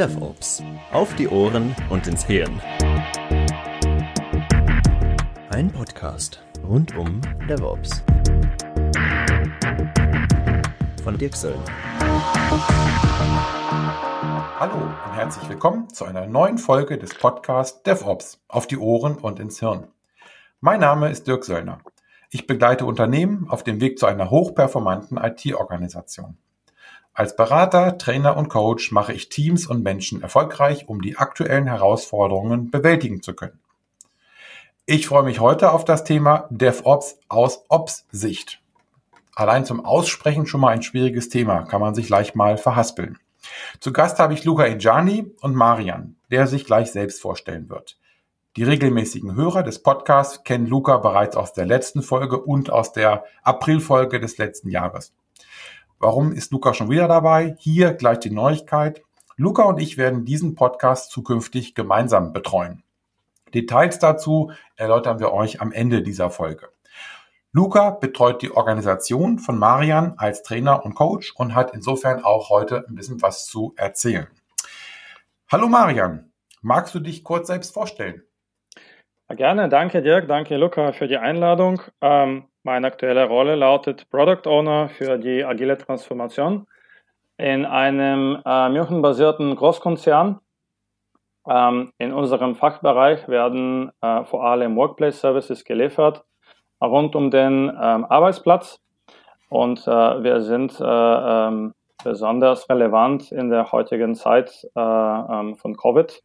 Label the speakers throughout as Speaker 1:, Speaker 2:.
Speaker 1: DevOps. Auf die Ohren und ins Hirn. Ein Podcast rund um DevOps. Von Dirk Söllner.
Speaker 2: Hallo und herzlich willkommen zu einer neuen Folge des Podcasts DevOps. Auf die Ohren und ins Hirn. Mein Name ist Dirk Söllner. Ich begleite Unternehmen auf dem Weg zu einer hochperformanten IT-Organisation. Als Berater, Trainer und Coach mache ich Teams und Menschen erfolgreich, um die aktuellen Herausforderungen bewältigen zu können. Ich freue mich heute auf das Thema DevOps aus Ops-Sicht. Allein zum Aussprechen schon mal ein schwieriges Thema, kann man sich leicht mal verhaspeln. Zu Gast habe ich Luca Injani und Marian, der sich gleich selbst vorstellen wird. Die regelmäßigen Hörer des Podcasts kennen Luca bereits aus der letzten Folge und aus der Aprilfolge des letzten Jahres. Warum ist Luca schon wieder dabei? Hier gleich die Neuigkeit. Luca und ich werden diesen Podcast zukünftig gemeinsam betreuen. Details dazu erläutern wir euch am Ende dieser Folge. Luca betreut die Organisation von Marian als Trainer und Coach und hat insofern auch heute ein bisschen was zu erzählen. Hallo Marian, magst du dich kurz selbst vorstellen?
Speaker 3: Gerne, danke Dirk, danke Luca für die Einladung. Ähm, meine aktuelle Rolle lautet Product Owner für die agile Transformation in einem äh, München-basierten Großkonzern. Ähm, in unserem Fachbereich werden äh, vor allem Workplace Services geliefert rund um den ähm, Arbeitsplatz und äh, wir sind äh, ähm, besonders relevant in der heutigen Zeit äh, ähm, von Covid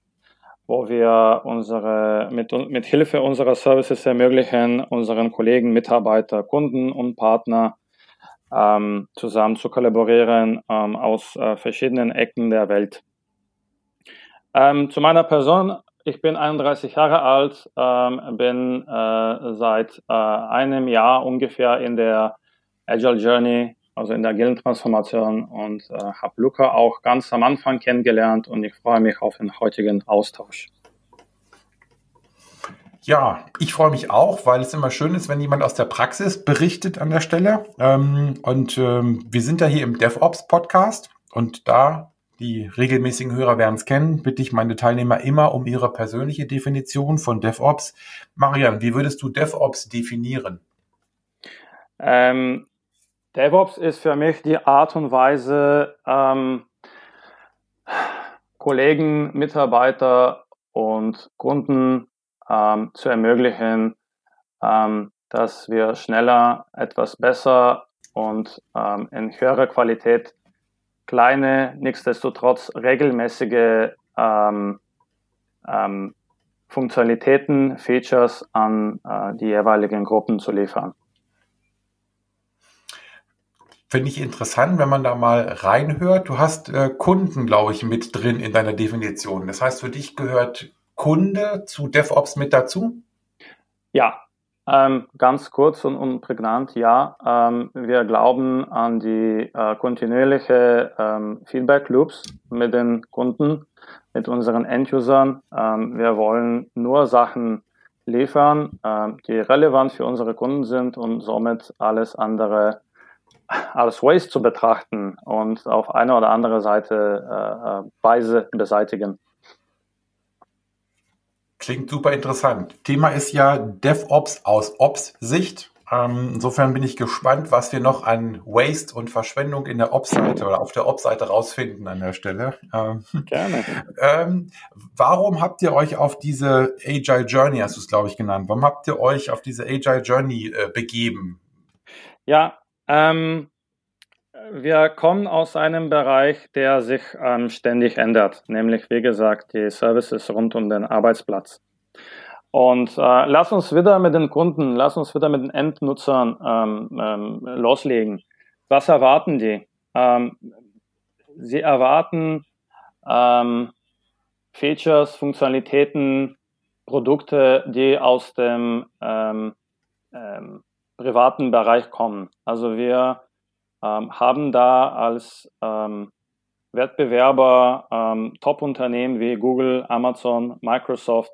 Speaker 3: wo wir unsere, mit, mit Hilfe unserer Services ermöglichen, unseren Kollegen, Mitarbeiter, Kunden und Partner ähm, zusammen zu kollaborieren ähm, aus äh, verschiedenen Ecken der Welt. Ähm, zu meiner Person, ich bin 31 Jahre alt, ähm, bin äh, seit äh, einem Jahr ungefähr in der Agile Journey also in der agilen Transformation und äh, habe Luca auch ganz am Anfang kennengelernt und ich freue mich auf den heutigen Austausch.
Speaker 2: Ja, ich freue mich auch, weil es immer schön ist, wenn jemand aus der Praxis berichtet an der Stelle. Ähm, und ähm, wir sind ja hier im DevOps-Podcast und da die regelmäßigen Hörer werden es kennen, bitte ich meine Teilnehmer immer um ihre persönliche Definition von DevOps. Marian, wie würdest du DevOps definieren?
Speaker 3: Ähm, DevOps ist für mich die Art und Weise, ähm, Kollegen, Mitarbeiter und Kunden ähm, zu ermöglichen, ähm, dass wir schneller, etwas besser und ähm, in höherer Qualität kleine, nichtsdestotrotz regelmäßige ähm, ähm, Funktionalitäten, Features an äh, die jeweiligen Gruppen zu liefern.
Speaker 2: Finde ich interessant, wenn man da mal reinhört. Du hast äh, Kunden, glaube ich, mit drin in deiner Definition. Das heißt, für dich gehört Kunde zu DevOps mit dazu?
Speaker 3: Ja, ähm, ganz kurz und, und prägnant, ja. Ähm, wir glauben an die äh, kontinuierliche ähm, Feedback Loops mit den Kunden, mit unseren Endusern. Ähm, wir wollen nur Sachen liefern, ähm, die relevant für unsere Kunden sind und somit alles andere als Waste zu betrachten und auf eine oder andere Seite äh, äh, Weise beseitigen.
Speaker 2: Klingt super interessant. Thema ist ja DevOps aus Ops-Sicht. Ähm, insofern bin ich gespannt, was wir noch an Waste und Verschwendung in der Ops-Seite oder auf der Ops-Seite rausfinden an der Stelle. Ähm, Gerne. Ähm, warum habt ihr euch auf diese Agile Journey, hast du es glaube ich genannt, warum habt ihr euch auf diese Agile Journey äh, begeben?
Speaker 3: Ja, ähm, wir kommen aus einem Bereich, der sich ähm, ständig ändert, nämlich wie gesagt die Services rund um den Arbeitsplatz. Und äh, lass uns wieder mit den Kunden, lass uns wieder mit den Endnutzern ähm, ähm, loslegen. Was erwarten die? Ähm, sie erwarten ähm, Features, Funktionalitäten, Produkte, die aus dem ähm, privaten Bereich kommen. Also wir ähm, haben da als ähm, Wettbewerber ähm, Top-Unternehmen wie Google, Amazon, Microsoft,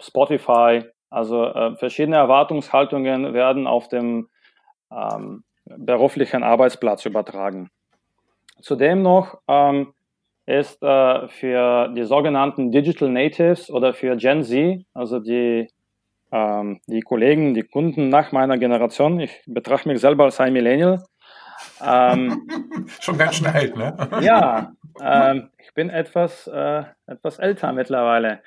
Speaker 3: Spotify, also äh, verschiedene Erwartungshaltungen werden auf dem ähm, beruflichen Arbeitsplatz übertragen. zudem noch ähm, ist äh, für die sogenannten Digital Natives oder für Gen Z, also die, ähm, die Kollegen, die Kunden nach meiner Generation, ich betrachte mich selber als ein Millennial.
Speaker 2: Ähm, Schon ganz schön alt, ne?
Speaker 3: ja, ähm, ich bin etwas, äh, etwas älter mittlerweile.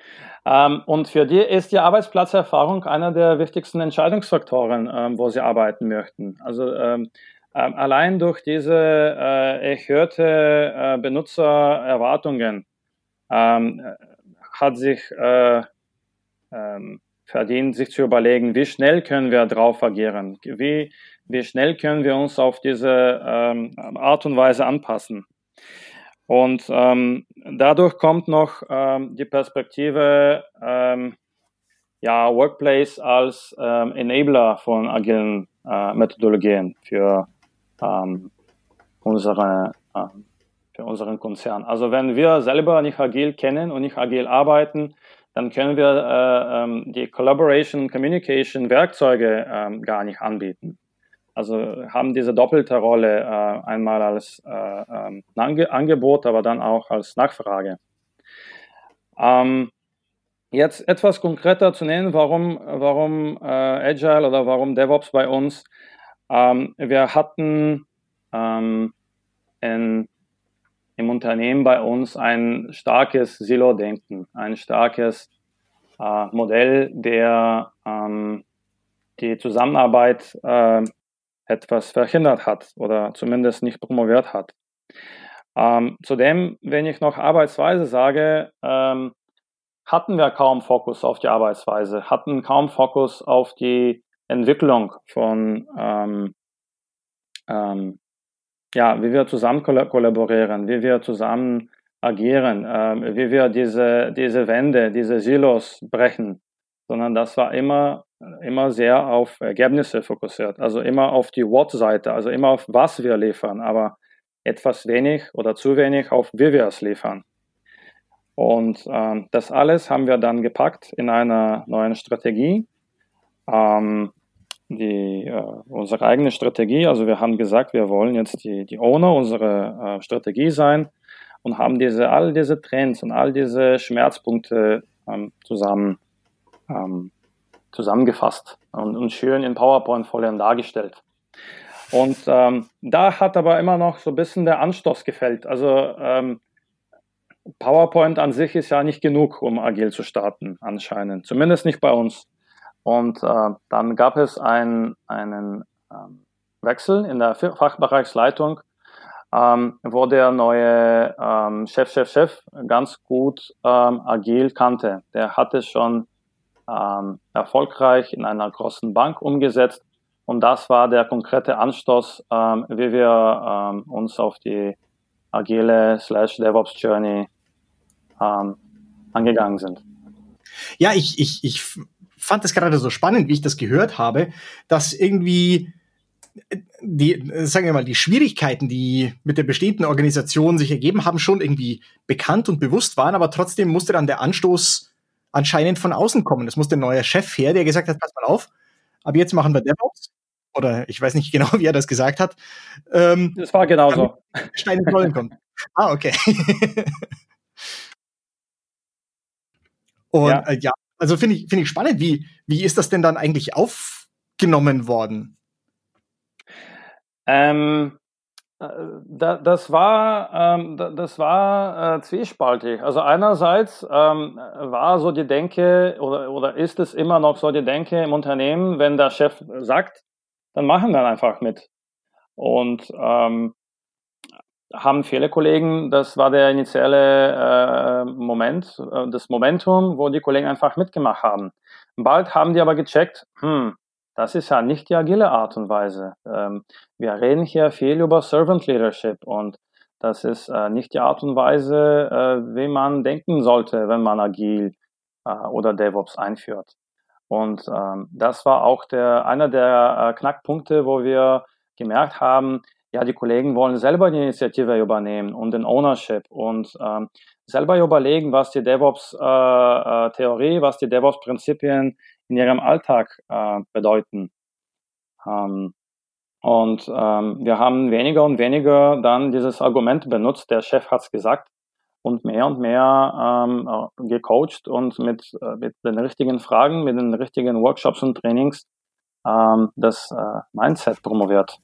Speaker 3: Ähm, und für die ist die Arbeitsplatzerfahrung einer der wichtigsten Entscheidungsfaktoren, ähm, wo sie arbeiten möchten. Also ähm, ähm, allein durch diese äh, erhöhte äh, Benutzererwartungen hat sich äh, verdient, sich zu überlegen, wie schnell können wir darauf agieren, wie, wie schnell können wir uns auf diese ähm, Art und Weise anpassen. Und ähm, dadurch kommt noch ähm, die Perspektive, ähm, ja, Workplace als ähm, Enabler von agilen äh, Methodologien für ähm, unsere, äh, für unseren Konzern. Also wenn wir selber nicht agil kennen und nicht agil arbeiten, dann können wir äh, ähm, die Collaboration, Communication Werkzeuge äh, gar nicht anbieten. Also haben diese doppelte Rolle äh, einmal als äh, ähm, Ange Angebot, aber dann auch als Nachfrage. Ähm, jetzt etwas konkreter zu nennen, warum, warum äh, Agile oder warum DevOps bei uns. Ähm, wir hatten ähm, in, im Unternehmen bei uns ein starkes Silo-Denken, ein starkes äh, Modell, der ähm, die Zusammenarbeit äh, etwas verhindert hat oder zumindest nicht promoviert hat. Ähm, zudem, wenn ich noch Arbeitsweise sage, ähm, hatten wir kaum Fokus auf die Arbeitsweise, hatten kaum Fokus auf die Entwicklung von ähm, ähm, ja, wie wir zusammen kollaborieren, wie wir zusammen agieren, äh, wie wir diese, diese Wände, diese Silos brechen, sondern das war immer, immer sehr auf Ergebnisse fokussiert, also immer auf die What-Seite, also immer auf was wir liefern, aber etwas wenig oder zu wenig auf wie wir es liefern. Und ähm, das alles haben wir dann gepackt in einer neuen Strategie. Ähm, die, äh, unsere eigene Strategie. Also wir haben gesagt, wir wollen jetzt die, die Owner unserer äh, Strategie sein und haben diese, all diese Trends und all diese Schmerzpunkte ähm, zusammen, ähm, zusammengefasst und, und schön in PowerPoint-Folien dargestellt. Und ähm, da hat aber immer noch so ein bisschen der Anstoß gefällt. Also ähm, PowerPoint an sich ist ja nicht genug, um agil zu starten, anscheinend. Zumindest nicht bei uns. Und äh, dann gab es ein, einen ähm, Wechsel in der Fachbereichsleitung, ähm, wo der neue ähm, Chef, Chef, Chef ganz gut ähm, agil kannte. Der hatte schon ähm, erfolgreich in einer großen Bank umgesetzt und das war der konkrete Anstoß, ähm, wie wir ähm, uns auf die agile slash DevOps Journey ähm, angegangen sind.
Speaker 4: Ja, ich, ich, ich fand es gerade so spannend, wie ich das gehört habe, dass irgendwie die, sagen wir mal, die Schwierigkeiten, die mit der bestehenden Organisation sich ergeben haben, schon irgendwie bekannt und bewusst waren, aber trotzdem musste dann der Anstoß anscheinend von außen kommen. Es musste ein neuer Chef her, der gesagt hat, pass mal auf, ab jetzt machen wir DevOps. Oder ich weiß nicht genau, wie er das gesagt hat.
Speaker 3: Ähm, das war genauso.
Speaker 4: Stein ins Rollen kommt. Ah, okay. Und ja, äh, ja also finde ich, finde ich spannend. Wie, wie ist das denn dann eigentlich aufgenommen worden?
Speaker 3: Ähm, äh, da, das war, ähm, das war äh, zwiespaltig. Also einerseits ähm, war so die Denke oder, oder ist es immer noch so die Denke im Unternehmen, wenn der Chef sagt, dann machen wir einfach mit. Und ähm, haben viele Kollegen, das war der initiale äh, Moment, äh, das Momentum, wo die Kollegen einfach mitgemacht haben. Bald haben die aber gecheckt, hm, das ist ja nicht die agile Art und Weise. Ähm, wir reden hier viel über Servant Leadership und das ist äh, nicht die Art und Weise, äh, wie man denken sollte, wenn man agil äh, oder DevOps einführt. Und ähm, das war auch der, einer der äh, Knackpunkte, wo wir gemerkt haben, ja, die Kollegen wollen selber die Initiative übernehmen und den Ownership und ähm, selber überlegen, was die DevOps-Theorie, äh, äh, was die DevOps-Prinzipien in ihrem Alltag äh, bedeuten. Ähm, Und ähm, wir haben weniger und weniger dann dieses Argument benutzt, der Chef hat es gesagt, und mehr und mehr ähm, äh, gecoacht und mit, äh, mit den richtigen Fragen, mit den richtigen Workshops und Trainings ähm, das äh, Mindset promoviert.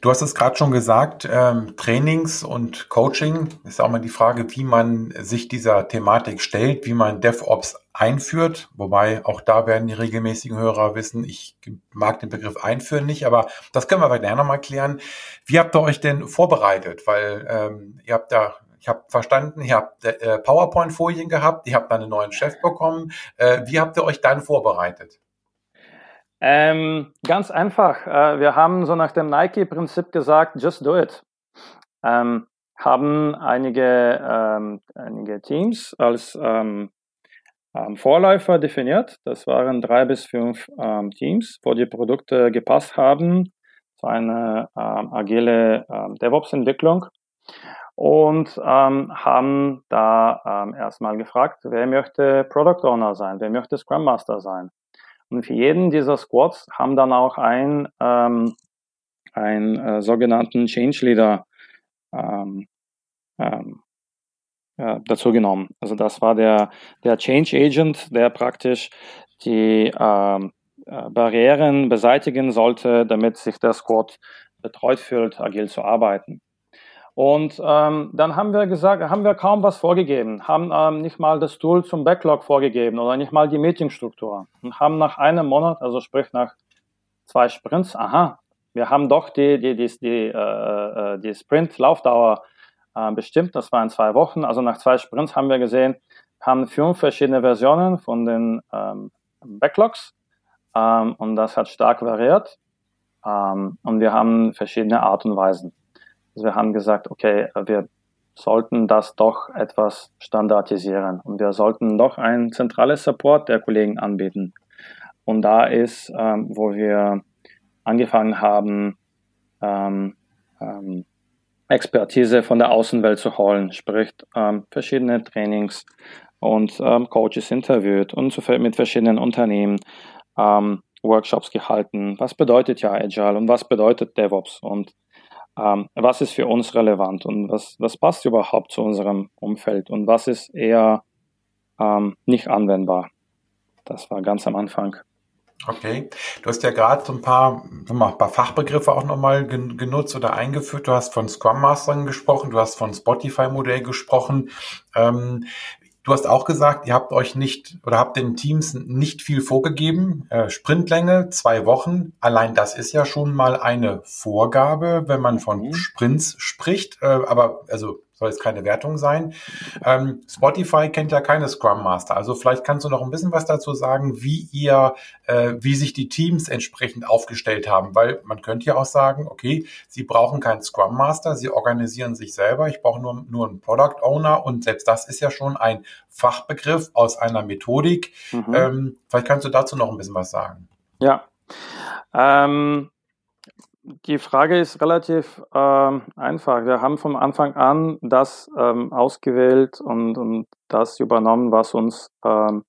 Speaker 2: Du hast es gerade schon gesagt, ähm, Trainings und Coaching ist auch mal die Frage, wie man sich dieser Thematik stellt, wie man DevOps einführt. Wobei auch da werden die regelmäßigen Hörer wissen, ich mag den Begriff einführen nicht, aber das können wir gerne nochmal klären. Wie habt ihr euch denn vorbereitet? Weil ähm, ihr habt da ich habe verstanden, ihr habt äh, PowerPoint-Folien gehabt, ihr habt dann einen neuen Chef bekommen. Äh, wie habt ihr euch dann vorbereitet?
Speaker 3: Ähm, ganz einfach. Äh, wir haben so nach dem Nike-Prinzip gesagt, just do it. Ähm, haben einige, ähm, einige Teams als ähm, ähm, Vorläufer definiert. Das waren drei bis fünf ähm, Teams, wo die Produkte gepasst haben zu einer agile DevOps-Entwicklung und haben da erstmal gefragt, wer möchte Product Owner sein, wer möchte Scrum Master sein. Und für jeden dieser Squads haben dann auch ein, ähm, einen äh, sogenannten Change Leader ähm, ähm, ja, dazu genommen. Also das war der, der Change Agent, der praktisch die ähm, äh, Barrieren beseitigen sollte, damit sich der Squad betreut fühlt, agil zu arbeiten. Und ähm, dann haben wir gesagt, haben wir kaum was vorgegeben, haben ähm, nicht mal das Tool zum Backlog vorgegeben oder nicht mal die Meetingstruktur und haben nach einem Monat, also sprich nach zwei Sprints, aha, wir haben doch die, die, die, die, äh, äh die Sprint-Laufdauer äh, bestimmt, das waren zwei Wochen, also nach zwei Sprints haben wir gesehen, haben fünf verschiedene Versionen von den ähm, Backlogs ähm, und das hat stark variiert ähm, und wir haben verschiedene Art und Weisen. Also wir haben gesagt, okay, wir sollten das doch etwas standardisieren und wir sollten doch ein zentrales Support der Kollegen anbieten. Und da ist, ähm, wo wir angefangen haben, ähm, ähm, Expertise von der Außenwelt zu holen, sprich ähm, verschiedene Trainings und ähm, Coaches interviewt und zu, mit verschiedenen Unternehmen ähm, Workshops gehalten. Was bedeutet ja Agile und was bedeutet DevOps? Und ähm, was ist für uns relevant und was, was passt überhaupt zu unserem Umfeld und was ist eher ähm, nicht anwendbar. Das war ganz am Anfang.
Speaker 2: Okay, du hast ja gerade so ein paar, ein paar Fachbegriffe auch nochmal genutzt oder eingeführt. Du hast von Scrum Mastern gesprochen, du hast von Spotify-Modell gesprochen. Ähm, Du hast auch gesagt, ihr habt euch nicht oder habt den Teams nicht viel vorgegeben. Äh, Sprintlänge, zwei Wochen. Allein das ist ja schon mal eine Vorgabe, wenn man von mhm. Sprints spricht. Äh, aber also soll jetzt keine Wertung sein. Ähm, Spotify kennt ja keine Scrum Master, also vielleicht kannst du noch ein bisschen was dazu sagen, wie ihr, äh, wie sich die Teams entsprechend aufgestellt haben, weil man könnte ja auch sagen, okay, sie brauchen keinen Scrum Master, sie organisieren sich selber, ich brauche nur, nur einen Product Owner und selbst das ist ja schon ein Fachbegriff aus einer Methodik. Mhm. Ähm, vielleicht kannst du dazu noch ein bisschen was sagen.
Speaker 3: Ja. Ähm die Frage ist relativ ähm, einfach. Wir haben vom Anfang an das ähm, ausgewählt und, und, das übernommen, was uns ähm,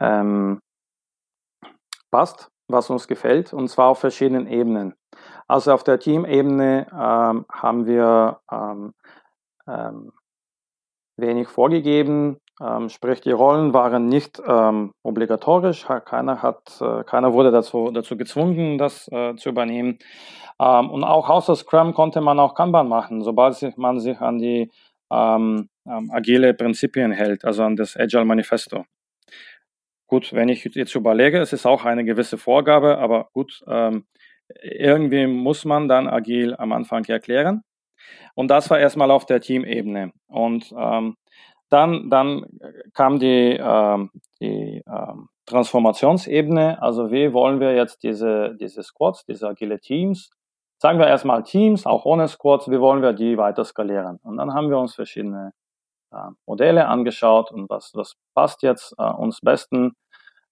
Speaker 3: ähm passt, was uns gefällt, und zwar auf verschiedenen Ebenen. Also auf der Teamebene ähm, haben wir ähm, wenig vorgegeben, ähm, sprich, die Rollen waren nicht ähm, obligatorisch, keiner, hat, äh, keiner wurde dazu, dazu gezwungen, das äh, zu übernehmen. Ähm, und auch außer Scrum konnte man auch Kanban machen, sobald man sich an die ähm, ähm, agile Prinzipien hält, also an das Agile Manifesto. Gut, wenn ich jetzt überlege, es ist auch eine gewisse Vorgabe, aber gut, ähm, irgendwie muss man dann agil am Anfang erklären. Und das war erstmal auf der Teamebene. Und ähm, dann, dann kam die, ähm, die ähm, Transformationsebene. Also wie wollen wir jetzt diese, diese Squads, diese agile Teams, sagen wir erstmal Teams, auch ohne Squads, wie wollen wir die weiter skalieren? Und dann haben wir uns verschiedene äh, Modelle angeschaut und was, was passt jetzt äh, uns besten,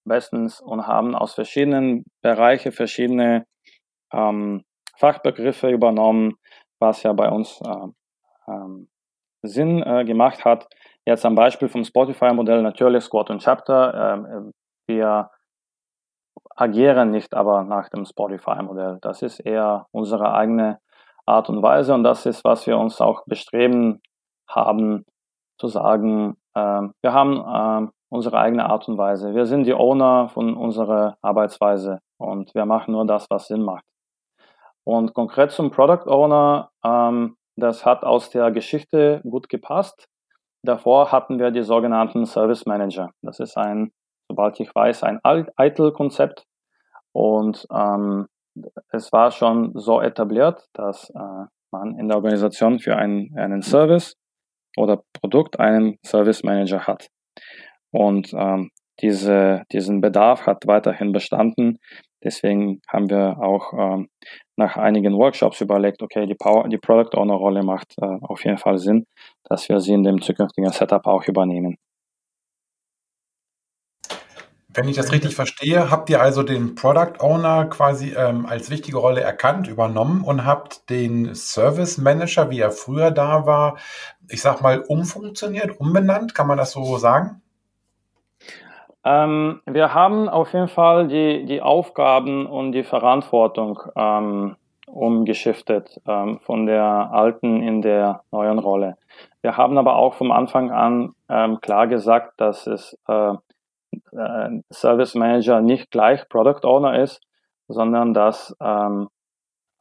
Speaker 3: bestens und haben aus verschiedenen Bereichen verschiedene ähm, Fachbegriffe übernommen, was ja bei uns äh, ähm, Sinn äh, gemacht hat. Jetzt am Beispiel vom Spotify-Modell natürlich Squad und Chapter. Ähm, wir agieren nicht aber nach dem Spotify-Modell. Das ist eher unsere eigene Art und Weise und das ist, was wir uns auch bestreben haben, zu sagen, äh, wir haben äh, unsere eigene Art und Weise. Wir sind die Owner von unserer Arbeitsweise und wir machen nur das, was Sinn macht. Und konkret zum Product Owner, ähm, das hat aus der Geschichte gut gepasst. Davor hatten wir die sogenannten Service Manager. Das ist ein, sobald ich weiß, ein ITIL-Konzept. Und ähm, es war schon so etabliert, dass äh, man in der Organisation für einen, einen Service oder Produkt einen Service Manager hat. Und ähm, diese, diesen Bedarf hat weiterhin bestanden. Deswegen haben wir auch ähm, nach einigen Workshops überlegt, okay, die, Power, die Product Owner Rolle macht äh, auf jeden Fall Sinn, dass wir sie in dem zukünftigen Setup auch übernehmen.
Speaker 2: Wenn ich das richtig verstehe, habt ihr also den Product Owner quasi ähm, als wichtige Rolle erkannt, übernommen und habt den Service Manager, wie er früher da war, ich sag mal, umfunktioniert, umbenannt, kann man das so sagen?
Speaker 3: Ähm, wir haben auf jeden Fall die, die Aufgaben und die Verantwortung ähm, umgeschiftet ähm, von der alten in der neuen Rolle. Wir haben aber auch vom Anfang an ähm, klar gesagt, dass es äh, äh, Service Manager nicht gleich Product Owner ist, sondern das ähm,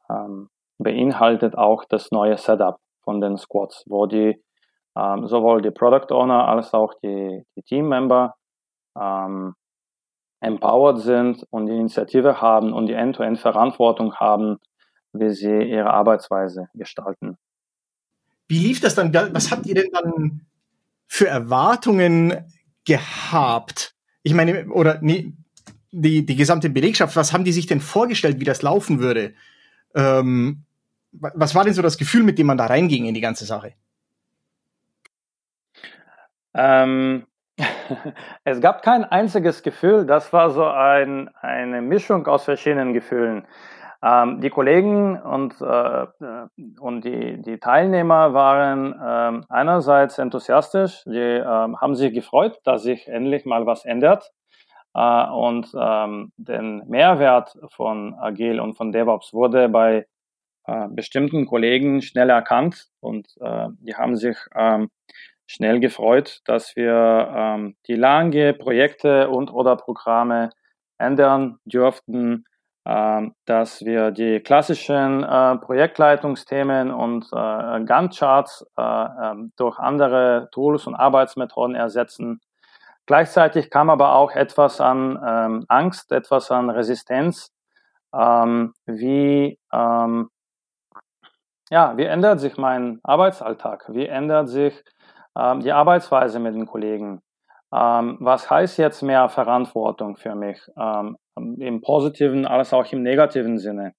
Speaker 3: ähm, beinhaltet auch das neue Setup von den Squads, wo die sowohl die Product Owner als auch die, die Team Member ähm, empowered sind und die Initiative haben und die End-to-End-Verantwortung haben, wie sie ihre Arbeitsweise gestalten.
Speaker 4: Wie lief das dann? Was habt ihr denn dann für Erwartungen gehabt? Ich meine, oder nee, die, die gesamte Belegschaft, was haben die sich denn vorgestellt, wie das laufen würde? Ähm, was war denn so das Gefühl, mit dem man da reinging in die ganze Sache?
Speaker 3: Ähm, es gab kein einziges Gefühl, das war so ein, eine Mischung aus verschiedenen Gefühlen. Ähm, die Kollegen und, äh, und die, die Teilnehmer waren äh, einerseits enthusiastisch, die äh, haben sich gefreut, dass sich endlich mal was ändert. Äh, und ähm, den Mehrwert von Agile und von DevOps wurde bei äh, bestimmten Kollegen schnell erkannt und äh, die haben sich ähm, schnell gefreut, dass wir ähm, die lange Projekte und oder Programme ändern dürften, ähm, dass wir die klassischen äh, Projektleitungsthemen und äh, Gantt-Charts äh, ähm, durch andere Tools und Arbeitsmethoden ersetzen. Gleichzeitig kam aber auch etwas an ähm, Angst, etwas an Resistenz, ähm, wie ähm, ja, wie ändert sich mein Arbeitsalltag? Wie ändert sich ähm, die Arbeitsweise mit den Kollegen. Ähm, was heißt jetzt mehr Verantwortung für mich? Ähm, Im positiven als auch im negativen Sinne.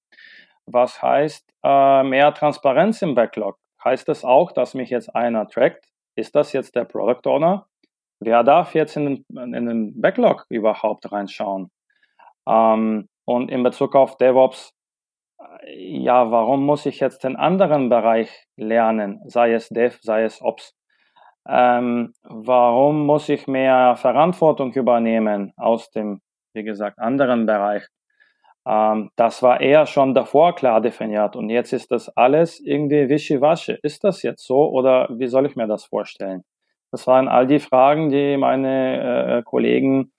Speaker 3: Was heißt äh, mehr Transparenz im Backlog? Heißt das auch, dass mich jetzt einer trackt? Ist das jetzt der Product Owner? Wer darf jetzt in den, in den Backlog überhaupt reinschauen? Ähm, und in Bezug auf DevOps, äh, ja, warum muss ich jetzt den anderen Bereich lernen, sei es Dev, sei es Ops? Ähm, warum muss ich mehr Verantwortung übernehmen aus dem, wie gesagt, anderen Bereich? Ähm, das war eher schon davor klar definiert und jetzt ist das alles irgendwie wischiwaschi. Ist das jetzt so oder wie soll ich mir das vorstellen? Das waren all die Fragen, die meine äh, Kollegen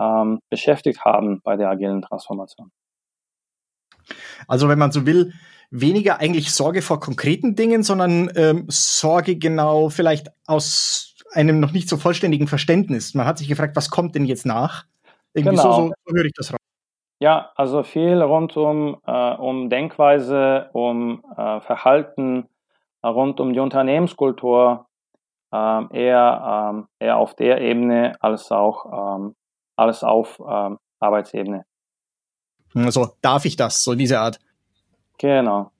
Speaker 3: ähm, beschäftigt haben bei der agilen Transformation.
Speaker 4: Also wenn man so will, weniger eigentlich Sorge vor konkreten Dingen, sondern ähm, Sorge genau vielleicht aus einem noch nicht so vollständigen Verständnis. Man hat sich gefragt, was kommt denn jetzt nach?
Speaker 3: Irgendwie genau. so, so höre ich das raus. Ja, also viel rund um, äh, um Denkweise, um äh, Verhalten, äh, rund um die Unternehmenskultur, ähm, eher, ähm, eher auf der Ebene als auch ähm, alles auf ähm, Arbeitsebene.
Speaker 4: Also darf ich das, so diese Art?
Speaker 3: Genau.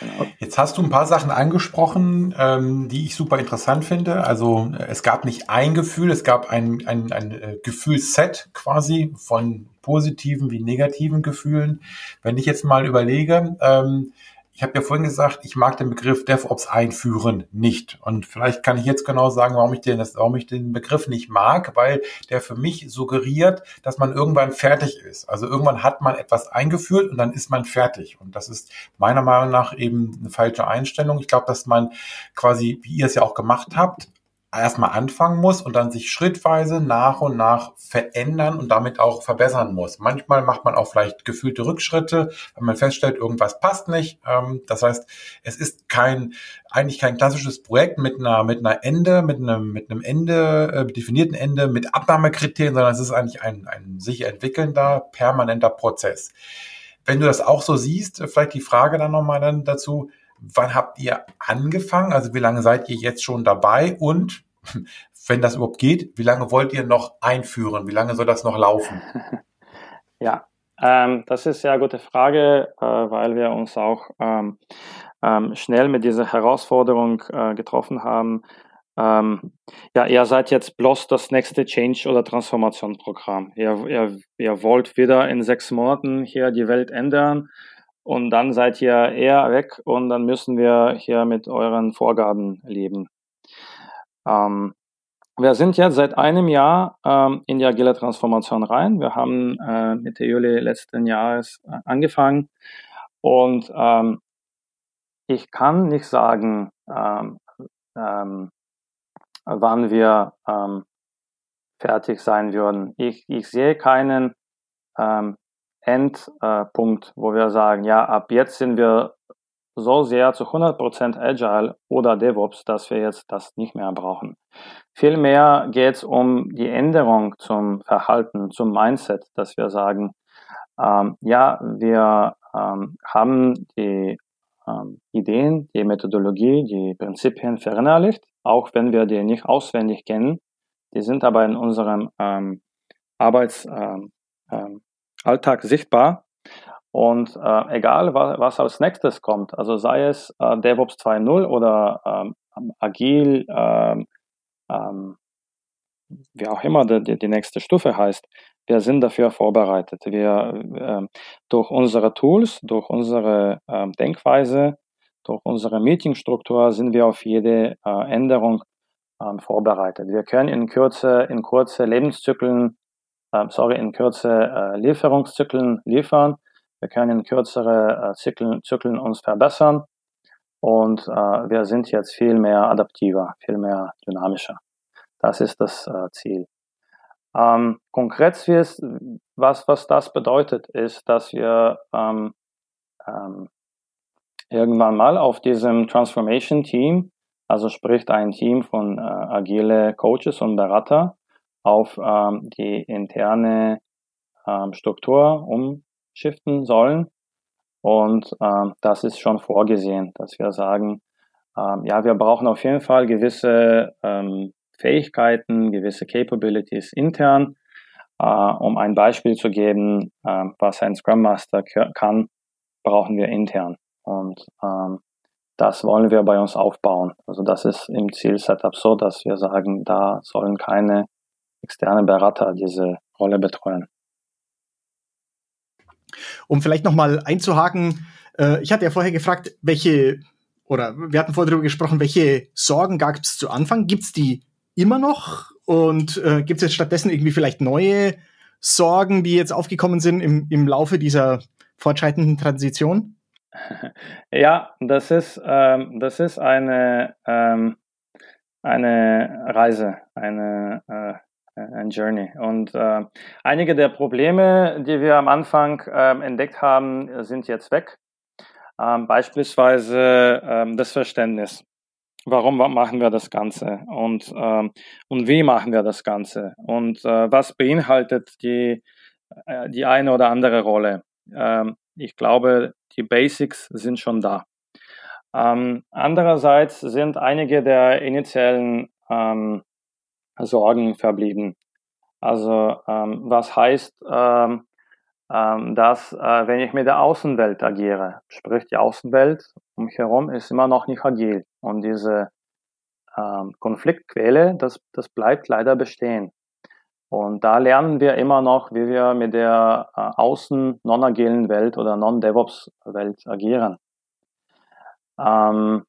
Speaker 2: genau. Jetzt hast du ein paar Sachen angesprochen, ähm, die ich super interessant finde. Also es gab nicht ein Gefühl, es gab ein, ein, ein äh, Gefühlsset quasi von positiven wie negativen Gefühlen. Wenn ich jetzt mal überlege, ähm, Ich habe ja vorhin gesagt, ich mag den Begriff DevOps einführen nicht. Und vielleicht kann ich jetzt genau sagen, warum ich den, warum ich den Begriff nicht mag, weil der für mich suggeriert, dass man irgendwann fertig ist. Also irgendwann hat man etwas eingeführt und dann ist man fertig. Und das ist meiner Meinung nach eben eine falsche Einstellung. Ich glaube, dass man quasi, wie ihr es ja auch gemacht habt, erstmal anfangen muss und dann sich schrittweise nach und nach verändern und damit auch verbessern muss. Manchmal macht man auch vielleicht gefühlte Rückschritte, wenn man feststellt, irgendwas passt nicht. Ähm, das heißt, es ist kein eigentlich kein klassisches Projekt mit einer mit einer Ende, mit einem mit einem Ende äh, definierten Ende, mit Abnahmekriterien, sondern es ist eigentlich ein ein sich entwickelnder permanenter Prozess. Wenn du das auch so siehst, vielleicht die Frage dann nochmal dann dazu, wann habt ihr angefangen? Also wie lange seid ihr jetzt schon dabei? Und wenn das überhaupt geht, wie lange wollt ihr noch einführen? Wie lange soll das noch laufen?
Speaker 3: Ja, ähm, das ist eine sehr gute Frage, äh, weil wir uns auch ähm, ähm, schnell mit dieser Herausforderung äh, getroffen haben. Ähm, ja, ihr seid jetzt bloß das nächste Change- oder Transformationsprogramm. Ihr, ihr, ihr wollt wieder in sechs Monaten hier die Welt ändern und dann seid ihr eher weg und dann müssen wir hier mit euren Vorgaben leben. Ähm, wir sind jetzt seit einem Jahr ähm, in die agile Transformation rein. Wir haben äh, Mitte Juli letzten Jahres äh, angefangen und ähm, ich kann nicht sagen, ähm, ähm, wann wir ähm, fertig sein würden. Ich, ich sehe keinen Endpunkt, wo wir sagen, ja, ab jetzt sind wir so sehr zu 100% Agile oder DevOps, dass wir jetzt das nicht mehr brauchen. Vielmehr geht es um die Änderung zum Verhalten, zum Mindset, dass wir sagen, ähm, ja, wir ähm, haben die ähm, Ideen, die Methodologie, die Prinzipien verinnerlicht, auch wenn wir die nicht auswendig kennen. Die sind aber in unserem ähm, Ähm, ähm, sichtbar und äh, egal, was, was, als nächstes kommt, also sei es äh, DevOps 2.0 oder ähm, Agil, ähm, ähm, wie auch immer die, die, nächste Stufe heißt, wir sind dafür vorbereitet. Wir äh, durch unsere Tools, durch unsere äh, Denkweise, durch unsere Meetingstruktur sind wir auf jede äh, Änderung ähm, vorbereitet. Wir können in Kürze, in kurze Lebenszyklen, sorry, in Kürze äh, Lieferungszyklen liefern wir können kürzere äh, Zyklen, Zyklen uns verbessern und äh, wir sind jetzt viel mehr adaptiver, viel mehr dynamischer. Das ist das äh, Ziel. Ähm, konkret, was, was das bedeutet, ist, dass wir ähm, ähm, irgendwann mal auf diesem Transformation Team, also spricht ein Team von äh, agile Coaches und Berater, auf ähm, die interne ähm, Struktur um shiften sollen. Und ähm, das ist schon vorgesehen, dass wir sagen, ähm, ja, wir brauchen auf jeden Fall gewisse ähm, Fähigkeiten, gewisse Capabilities intern. Äh, um ein Beispiel zu geben, äh, was ein Scrum Master kann, brauchen wir intern. Und ähm, das wollen wir bei uns aufbauen. Also das ist im Ziel-Setup so, dass wir sagen, da sollen keine externen Berater diese Rolle betreuen.
Speaker 4: Um vielleicht nochmal einzuhaken, äh, ich hatte ja vorher gefragt, welche, oder wir hatten vorher darüber gesprochen, welche Sorgen gab es zu Anfang? Gibt es die immer noch? Und äh, gibt es jetzt stattdessen irgendwie vielleicht neue Sorgen, die jetzt aufgekommen sind im, im Laufe dieser fortschreitenden Transition?
Speaker 3: Ja, das ist, ähm, das ist eine, ähm, eine Reise, eine äh, ein Journey. Und äh, einige der Probleme, die wir am Anfang ähm, entdeckt haben, sind jetzt weg. Ähm, beispielsweise ähm, das Verständnis. Warum machen wir das Ganze und, ähm, und wie machen wir das Ganze und äh, was beinhaltet die, äh, die eine oder andere Rolle. Ähm, ich glaube, die Basics sind schon da. Ähm, andererseits sind einige der initialen ähm, Sorgen verblieben. Also ähm, was heißt, ähm, ähm, dass äh, wenn ich mit der Außenwelt agiere, sprich die Außenwelt um mich herum ist immer noch nicht agil und diese ähm, Konfliktquelle, das, das bleibt leider bestehen. Und da lernen wir immer noch, wie wir mit der äh, außen non-agilen Welt oder non-DevOps-Welt agieren. Ähm,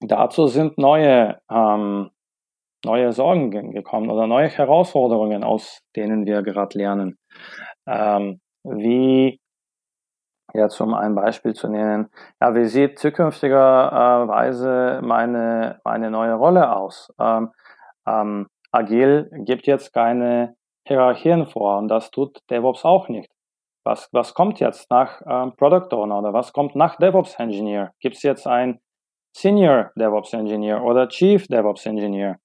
Speaker 3: dazu sind neue, ähm, neue Sorgen gekommen oder neue Herausforderungen, aus denen wir gerade lernen. Ähm, wie Jetzt um ein Beispiel zu nennen, ja, wie sieht zukünftigerweise meine, meine neue Rolle aus? Ähm, ähm, Agil gibt jetzt keine Hierarchien vor und das tut DevOps auch nicht. Was, was kommt jetzt nach ähm, Product Owner oder was kommt nach DevOps Engineer? Gibt es jetzt ein Senior DevOps Engineer oder Chief DevOps Engineer?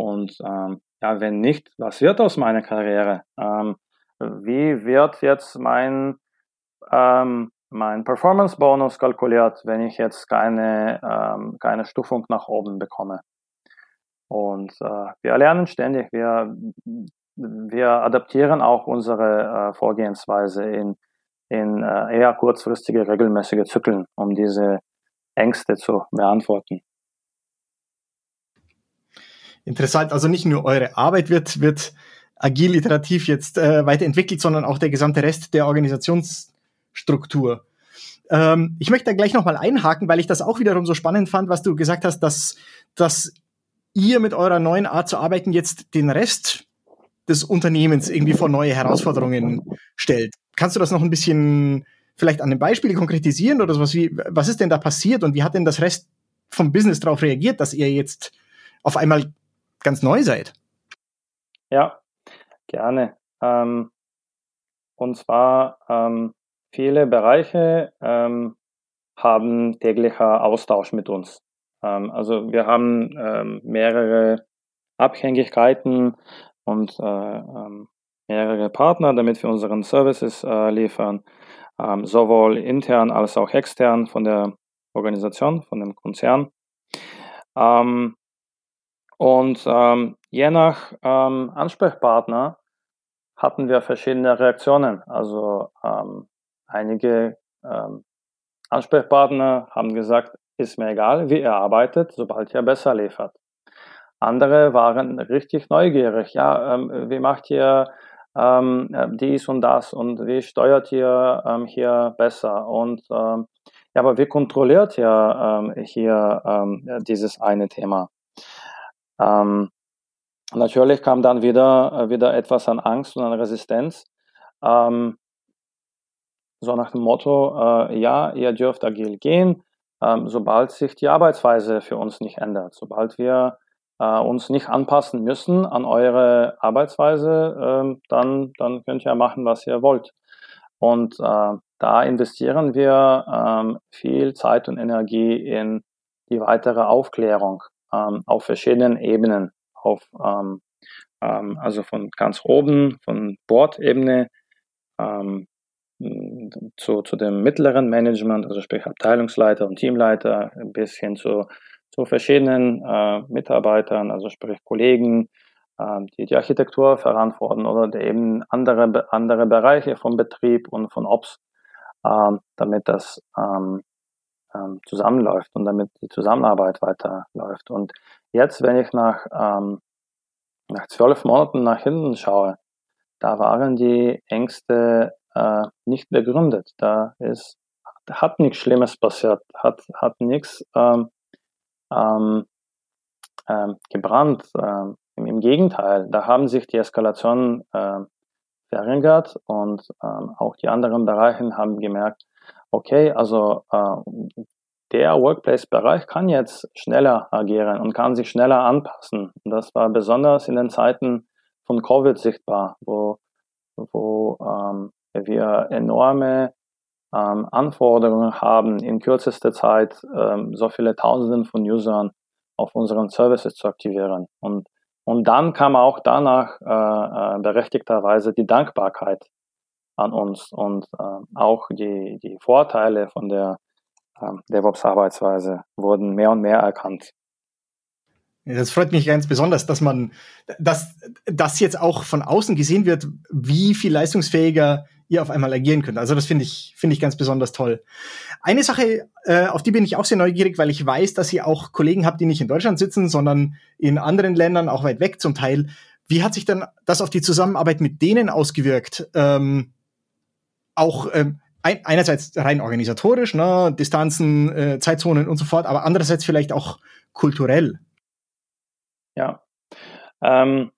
Speaker 3: Und ähm, ja, wenn nicht, was wird aus meiner Karriere? Ähm, wie wird jetzt mein ähm, mein Performance-Bonus kalkuliert, wenn ich jetzt keine, ähm, keine Stufung nach oben bekomme. Und äh, wir lernen ständig, wir, wir adaptieren auch unsere äh, Vorgehensweise in, in äh, eher kurzfristige, regelmäßige Zyklen, um diese Ängste zu beantworten.
Speaker 4: Interessant, also nicht nur eure Arbeit wird, wird agil iterativ jetzt äh, weiterentwickelt, sondern auch der gesamte Rest der Organisations Struktur. Ähm, ich möchte da gleich nochmal einhaken, weil ich das auch wiederum so spannend fand, was du gesagt hast, dass, dass ihr mit eurer neuen Art zu arbeiten jetzt den Rest des Unternehmens irgendwie vor neue Herausforderungen stellt. Kannst du das noch ein bisschen vielleicht an einem Beispiel konkretisieren oder sowas wie, was ist denn da passiert und wie hat denn das Rest vom Business darauf reagiert, dass ihr jetzt auf einmal ganz neu seid?
Speaker 3: Ja, gerne. Ähm, und zwar ähm, Viele Bereiche ähm, haben täglicher Austausch mit uns. Ähm, also wir haben ähm, mehrere Abhängigkeiten und äh, ähm, mehrere Partner, damit wir unseren Services äh, liefern, sowohl intern als auch extern von der Organisation, von dem Konzern. Ähm, und je nach Ansprechpartner hatten wir verschiedene Reaktionen. Also ähm, Einige ähm, Ansprechpartner haben gesagt, ist mir egal, wie er arbeitet, sobald er besser liefert. Andere waren richtig neugierig. Ja, ähm, wie macht ihr ähm, dies und das und wie steuert ihr ähm, hier besser? Und ähm, ja, aber wie kontrolliert ihr ähm, hier ähm, dieses eine Thema? Ähm, natürlich kam dann wieder, äh, wieder etwas an Angst und an Resistenz. Ähm, so nach dem Motto, äh, ja, ihr dürft agil gehen, ähm, sobald sich die Arbeitsweise für uns nicht ändert, sobald wir äh, uns nicht anpassen müssen an eure Arbeitsweise, äh, dann, dann könnt ihr machen, was ihr wollt. Und äh, da investieren wir ähm, viel Zeit und Energie in die weitere Aufklärung ähm, auf verschiedenen Ebenen, auf ähm, ähm, also von ganz oben, von Bordebene, ähm, zu, zu dem mittleren Management, also sprich Abteilungsleiter und Teamleiter, bis hin zu, zu verschiedenen äh, Mitarbeitern, also sprich Kollegen, äh, die die Architektur verantworten oder eben andere, andere Bereiche vom Betrieb und von Ops, äh, damit das ähm, ähm, zusammenläuft und damit die Zusammenarbeit weiterläuft. Und jetzt, wenn ich nach, ähm, nach zwölf Monaten nach hinten schaue, da waren die Ängste äh, nicht begründet. Da ist, hat nichts Schlimmes passiert, hat, hat nichts ähm, ähm, ähm, gebrannt. Ähm, Im Gegenteil, da haben sich die Eskalationen äh, verringert und ähm, auch die anderen Bereiche haben gemerkt, okay, also äh, der Workplace-Bereich kann jetzt schneller agieren und kann sich schneller anpassen. Das war besonders in den Zeiten von Covid sichtbar, wo, wo ähm, wir enorme ähm, Anforderungen haben, in kürzester Zeit ähm, so viele Tausenden von Usern auf unseren Services zu aktivieren. Und, und dann kam auch danach äh, äh, berechtigterweise die Dankbarkeit an uns und äh, auch die, die Vorteile von der äh, DevOps-Arbeitsweise wurden mehr und mehr erkannt.
Speaker 4: Das freut mich ganz besonders, dass man, dass das jetzt auch von außen gesehen wird, wie viel leistungsfähiger ihr auf einmal agieren könnt. Also das finde ich, finde ich ganz besonders toll. Eine Sache, äh, auf die bin ich auch sehr neugierig, weil ich weiß, dass ihr auch Kollegen habt, die nicht in Deutschland sitzen, sondern in anderen Ländern, auch weit weg zum Teil. Wie hat sich dann das auf die Zusammenarbeit mit denen ausgewirkt? Ähm, auch ähm, ein, einerseits rein organisatorisch, ne, Distanzen, äh, Zeitzonen und so fort, aber andererseits vielleicht auch kulturell.
Speaker 3: Ja. Ähm,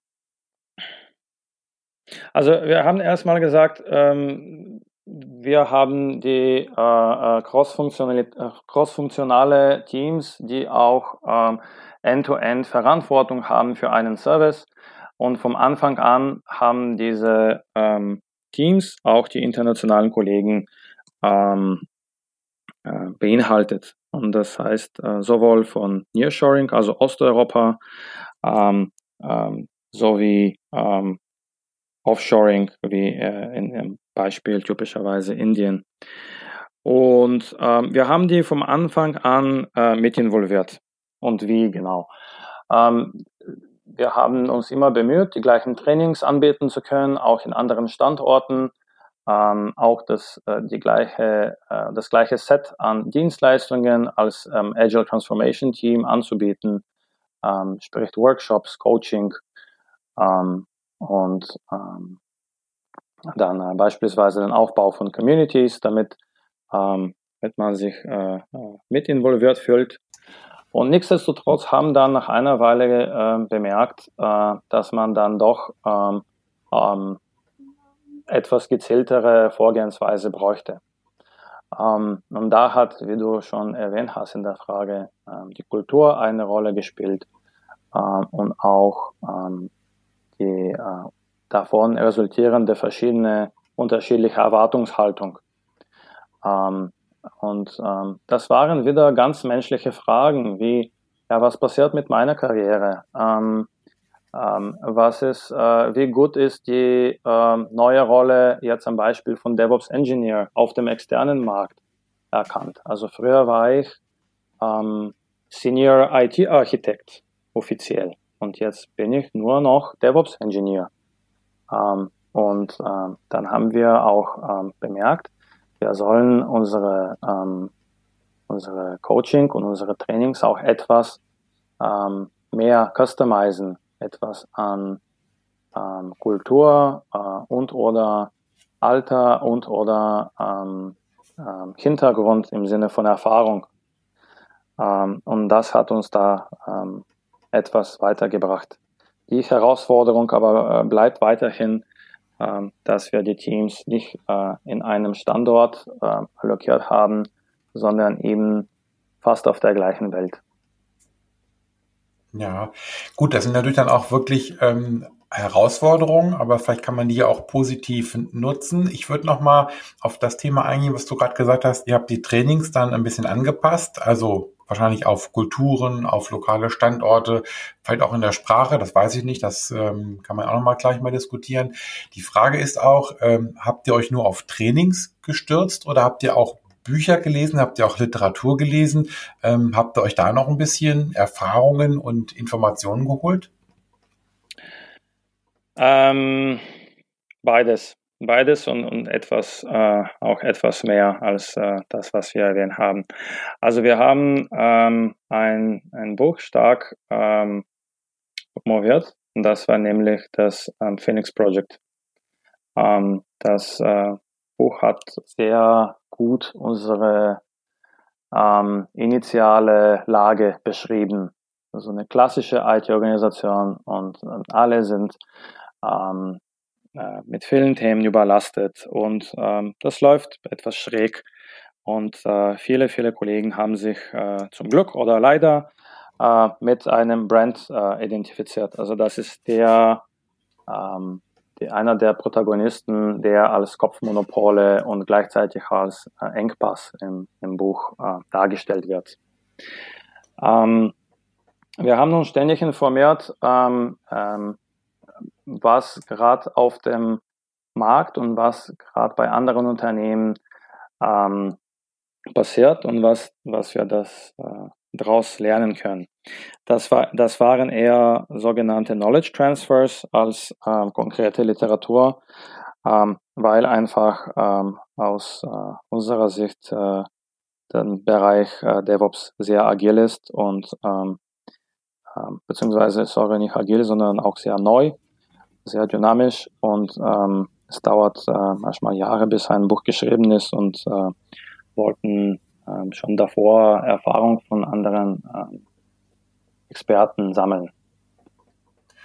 Speaker 3: also wir haben erstmal gesagt, ähm, wir haben die äh, äh crossfunktionale, äh, crossfunktionale Teams, die auch ähm, End-to-End Verantwortung haben für einen Service. Und vom Anfang an haben diese ähm, Teams auch die internationalen Kollegen ähm, äh, beinhaltet. Und das heißt äh, sowohl von Nearshoring, also Osteuropa, ähm, ähm, sowie ähm, Offshoring, wie äh, in, im Beispiel typischerweise Indien. Und ähm, wir haben die vom Anfang an äh, mit involviert. Und wie genau? Wir haben uns immer bemüht, die gleichen Trainings anbieten zu können, auch in anderen Standorten, ähm, auch das, äh, die gleiche, äh, das gleiche Set an Dienstleistungen als ähm, Agile Transformation Team anzubieten, ähm, sprich Workshops, Coaching ähm, und ähm, dann äh, beispielsweise den Aufbau von Communities, damit, ähm, damit man sich äh, äh mit involviert fühlt und nichtsdestotrotz haben dann nach einer Weile äh, bemerkt, äh, dass man dann doch ähm, ähm, etwas gezieltere Vorgehensweise bräuchte. Ähm, und da hat, wie du schon erwähnt hast in der Frage, ähm, die Kultur eine Rolle gespielt ähm, und auch ähm, die äh, davon resultierende verschiedene unterschiedliche Erwartungshaltung. Ähm, und ähm, das waren wieder ganz menschliche Fragen, wie, ja, was passiert mit meiner Karriere? Ähm, ähm, was ist, äh, wie gut ist die ähm, neue Rolle jetzt am Beispiel von DevOps Engineer auf dem externen Markt erkannt? Also früher war ich ähm, Senior IT Architekt offiziell und jetzt bin ich nur noch DevOps Engineer. Ähm, und äh, dann haben wir auch ähm, bemerkt, wir sollen unsere, ähm, unsere Coaching und unsere Trainings auch etwas ähm, mehr customizen, etwas an ähm, Kultur äh, und oder Alter und oder ähm, ähm, Hintergrund im Sinne von Erfahrung. Ähm, und das hat uns da ähm, etwas weitergebracht. Die Herausforderung aber äh, bleibt weiterhin, dass wir die Teams nicht äh, in einem Standort äh, allokiert haben, sondern eben fast auf der gleichen Welt.
Speaker 2: Ja, gut, das sind natürlich dann auch wirklich ähm, Herausforderungen, aber vielleicht kann man die ja auch positiv nutzen. Ich würde noch mal auf das Thema eingehen, was du gerade gesagt hast. Ihr habt die Trainings dann ein bisschen angepasst, also wahrscheinlich auf Kulturen, auf lokale Standorte, vielleicht auch in der Sprache, das weiß ich nicht, das ähm, kann man auch noch mal gleich mal diskutieren. Die Frage ist auch, ähm, habt ihr euch nur auf Trainings gestürzt oder habt ihr auch Bücher gelesen, habt ihr auch Literatur gelesen? Ähm, habt ihr euch da noch ein bisschen Erfahrungen und Informationen geholt?
Speaker 3: Ähm, beides beides und, und etwas, äh, auch etwas mehr als äh, das, was wir erwähnt haben. Also wir haben ähm, ein, ein Buch stark ähm, promoviert und das war nämlich das ähm, Phoenix Project. Ähm, das äh, Buch hat sehr gut unsere ähm, initiale Lage beschrieben. Also eine klassische IT-Organisation und, und, alle sind ähm, äh, mit vielen Themen überlastet und ähm, das läuft etwas schräg. Und äh, viele, viele Kollegen haben sich äh, zum Glück oder leider äh, mit einem Brand äh, identifiziert. Also das ist der, ähm, die, einer der Protagonisten, der als Kopfmonopole und gleichzeitig als äh, Engpass im, im Buch dargestellt wird. Ähm, wir haben uns ständig informiert, ähm, ähm, was gerade auf dem Markt und was gerade bei anderen Unternehmen ähm, passiert und was, was wir das äh, daraus lernen können. Das, war, das waren eher sogenannte Knowledge Transfers als ähm, konkrete Literatur, ähm, weil einfach ähm, aus äh, unserer Sicht äh, der Bereich äh, DevOps sehr agil ist und ähm, ähm, beziehungsweise sorry nicht agil, sondern auch sehr neu sehr dynamisch und ähm, es dauert äh, manchmal Jahre, bis ein Buch geschrieben ist und äh, wollten äh, schon davor Erfahrung von anderen äh, Experten sammeln.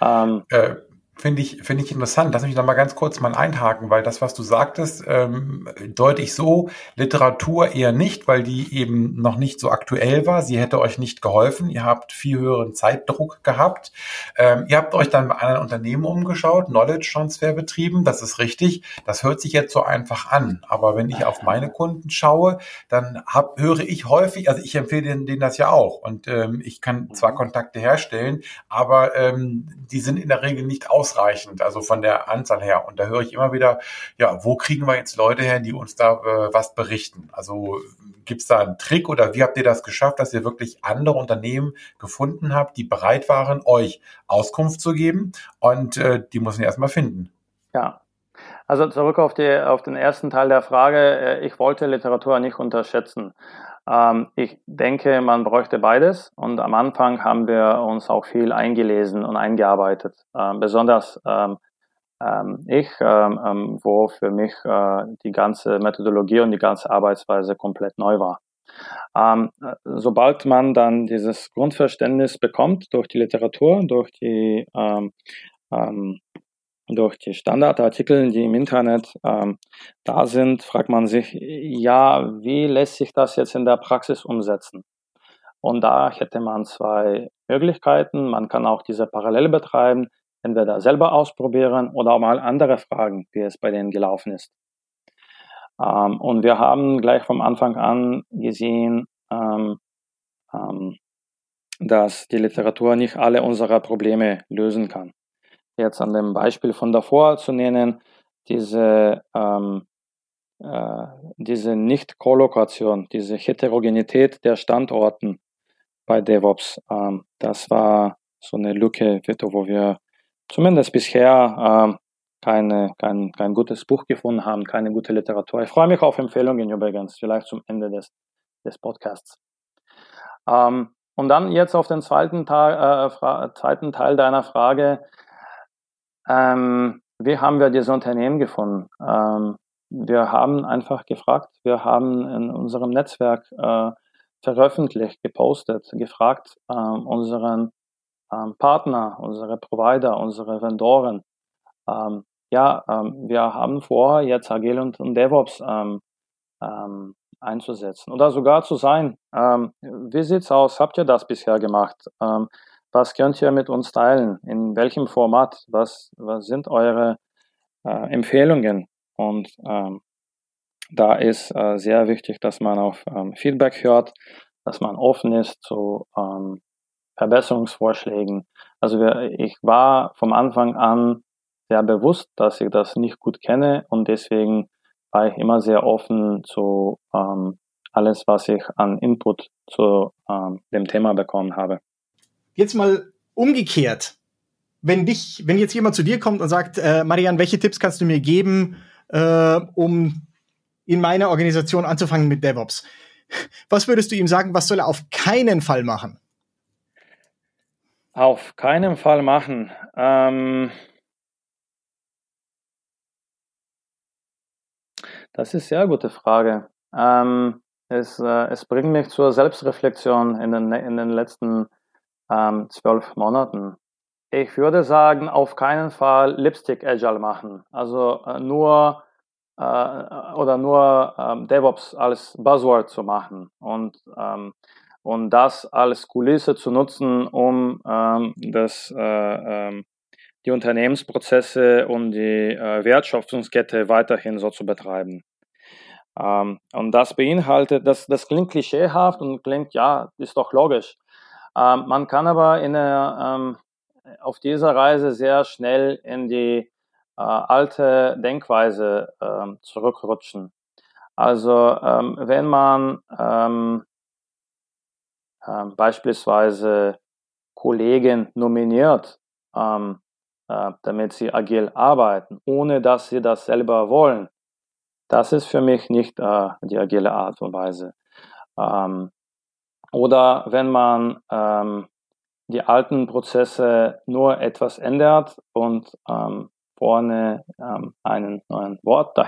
Speaker 2: Ähm, äh, Finde ich, finde ich interessant. Lass mich noch mal ganz kurz mal einhaken, weil das, was du sagtest, ähm, deute ich so, Literatur eher nicht, weil die eben noch nicht so aktuell war. Sie hätte euch nicht geholfen. Ihr habt viel höheren Zeitdruck gehabt. Ähm, ihr habt euch dann bei anderen Unternehmen umgeschaut, Knowledge Transfer betrieben. Das ist richtig. Das hört sich jetzt so einfach an. Aber wenn ich auf meine Kunden schaue, dann hab, höre ich häufig, also ich empfehle denen, denen das ja auch. Und ähm, ich kann zwar mhm. Kontakte herstellen, aber ähm, die sind in der Regel nicht aus ausreichend, also von der Anzahl her. Und da höre ich immer wieder, ja, wo kriegen wir jetzt Leute her, die uns da äh, was berichten? Also gibt es da einen Trick oder wie habt ihr das geschafft, dass ihr wirklich andere Unternehmen gefunden habt, die bereit waren, euch Auskunft zu geben? Und äh, die muss man erstmal finden.
Speaker 3: Ja, also zurück auf, die, auf den ersten Teil der Frage. Äh, ich wollte Literatur nicht unterschätzen. Ähm, ich denke, man bräuchte beides und am Anfang haben wir uns auch viel eingelesen und eingearbeitet. Ähm, besonders ähm, ich, wo für mich äh, die ganze Methodologie und die ganze Arbeitsweise komplett neu war. sobald man dann dieses Grundverständnis bekommt durch die Literatur, durch die durch die Standardartikel, die im Internet ähm, da sind, fragt man sich, ja, wie lässt sich das jetzt in der Praxis umsetzen? Und da hätte man zwei Möglichkeiten. Man kann auch diese parallel betreiben, entweder selber ausprobieren oder mal andere fragen, wie es bei denen gelaufen ist. Ähm, und wir haben gleich vom Anfang an gesehen, ähm, ähm, dass die Literatur nicht alle unserer Probleme lösen kann jetzt an dem Beispiel von davor zu nennen, diese, ähm, äh, diese Nicht-Kollokation, diese Heterogenität der Standorten bei DevOps, ähm, das war so eine Lücke, wo wir zumindest bisher ähm, keine, kein, kein gutes Buch gefunden haben, keine gute Literatur. Ich freue mich auf Empfehlungen übrigens, vielleicht zum Ende des, des Podcasts. Ähm, und dann jetzt auf den zweiten, Teil, äh, zweiten Teil deiner Frage, ähm, wie haben wir dieses Unternehmen gefunden? Ähm, wir haben einfach gefragt, wir haben in unserem Netzwerk äh, veröffentlicht, gepostet, gefragt äh, unseren ähm, Partner, unsere Provider, unsere Vendoren. Ähm, ja, ähm, wir haben vor, jetzt Agile und, und DevOps ähm, ähm, einzusetzen oder sogar zu sein. Ähm, wie sieht's aus? Habt ihr das bisher gemacht? Was könnt ihr mit uns teilen? In welchem Format? Was, was sind eure äh, Empfehlungen? Und ähm, da ist äh, sehr wichtig, dass man auf ähm, Feedback hört, dass man offen ist zu ähm, Verbesserungsvorschlägen. Also wir, ich war vom Anfang an sehr bewusst, dass ich das nicht gut kenne und deswegen war ich immer sehr offen zu ähm, alles, was ich an Input zu ähm, dem Thema bekommen habe.
Speaker 4: Jetzt mal umgekehrt. Wenn dich, wenn jetzt jemand zu dir kommt und sagt, äh, Marian, welche Tipps kannst du mir geben, äh, um in meiner Organisation anzufangen mit DevOps? Was würdest du ihm sagen, was soll er auf keinen Fall machen?
Speaker 3: Auf keinen Fall machen. Ähm das ist eine sehr gute Frage. Ähm, es, äh, es bringt mich zur Selbstreflexion in den, in den letzten ähm, zwölf Monaten. Ich würde sagen, auf keinen Fall Lipstick Agile machen. Also äh, nur äh, oder nur ähm, DevOps als Buzzword zu machen und ähm, und das als Kulisse zu nutzen, um ähm, das, äh, ähm, die Unternehmensprozesse und die äh, Wertschöpfungskette weiterhin so zu betreiben. Ähm, und das beinhaltet, das, das klingt klischeehaft und klingt, ja, ist doch logisch. Ähm, man kann aber in der, ähm, auf dieser Reise sehr schnell in die äh, alte Denkweise äh, zurückrutschen. Also ähm, wenn man ähm, äh, beispielsweise Kollegen nominiert, ähm, damit sie agil arbeiten, ohne dass sie das selber wollen, das ist für mich nicht äh, die agile Art und Weise. Ähm, oder wenn man ähm, die alten Prozesse nur etwas ändert und ähm, vorne ähm, einen neuen Wort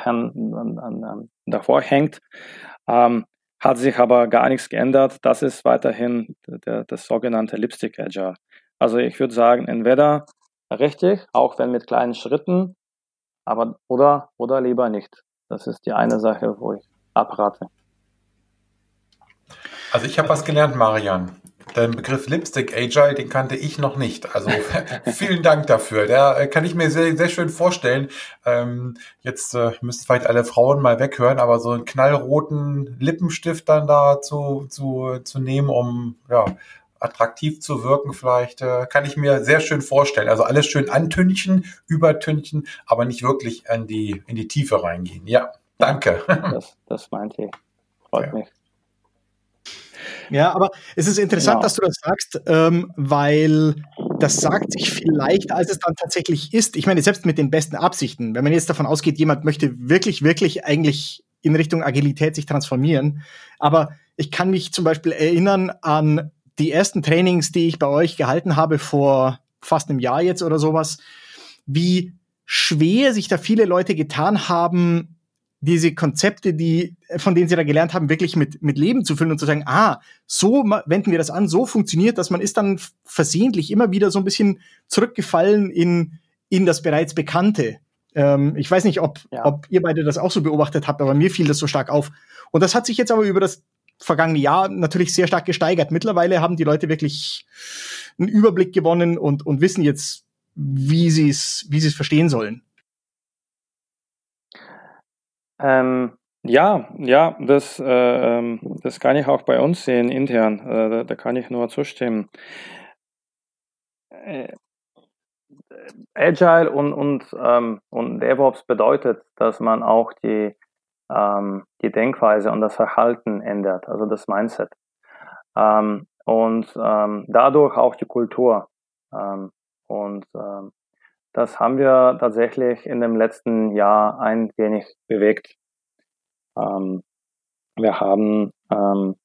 Speaker 3: davor hängt. Ähm, hat sich aber gar nichts geändert. Das ist weiterhin der, das sogenannte Lipstick Agile. Also ich würde sagen, entweder richtig, auch wenn mit kleinen Schritten, aber oder, oder lieber nicht. Das ist die eine Sache, wo ich abrate.
Speaker 2: Also ich habe was gelernt, Marian. Den Begriff Lipstick Agile, den kannte ich noch nicht. Also vielen Dank dafür. Der äh, kann ich mir sehr, sehr schön vorstellen. Ähm, jetzt äh, müssen vielleicht alle Frauen mal weghören, aber so einen knallroten Lippenstift dann da zu, zu, zu nehmen, um ja, attraktiv zu wirken, vielleicht äh, kann ich mir sehr schön vorstellen. Also alles schön antünchen, übertünchen, aber nicht wirklich in die, in die Tiefe reingehen. Ja, danke.
Speaker 3: Das, das meinte ich. Freut ja. mich.
Speaker 4: Ja, aber es ist interessant, genau. dass du das sagst, ähm, weil das sagt sich vielleicht, als es dann tatsächlich ist. Ich meine, selbst mit den besten Absichten, wenn man jetzt davon ausgeht, jemand möchte wirklich, wirklich eigentlich in Richtung Agilität sich transformieren. Aber ich kann mich zum Beispiel erinnern an die ersten Trainings, die ich bei euch gehalten habe vor fast einem Jahr jetzt oder sowas, wie schwer sich da viele Leute getan haben, diese Konzepte, die, von denen sie da gelernt haben, wirklich mit, mit Leben zu füllen und zu sagen, ah, so wenden wir das an, so funktioniert das. Man ist dann versehentlich immer wieder so ein bisschen zurückgefallen in, in das bereits Bekannte. Ähm, ich weiß nicht, ob, ja. ob ihr beide das auch so beobachtet habt, aber mir fiel das so stark auf. Und das hat sich jetzt aber über das vergangene Jahr natürlich sehr stark gesteigert. Mittlerweile haben die Leute wirklich einen Überblick gewonnen und, und wissen jetzt, wie sie es wie sie es verstehen sollen.
Speaker 3: Ähm, ja, ja, das, äh, ähm, das kann ich auch bei uns sehen intern. Äh, da, da, kann ich nur zustimmen. Äh, Agile und, und, ähm, und DevOps bedeutet, dass man auch die, ähm, die Denkweise und das Verhalten ändert, also das Mindset. Ähm, und ähm, dadurch auch die Kultur. Ähm, und das haben wir tatsächlich in dem letzten Jahr ein wenig bewegt. Ähm, wir haben ähm,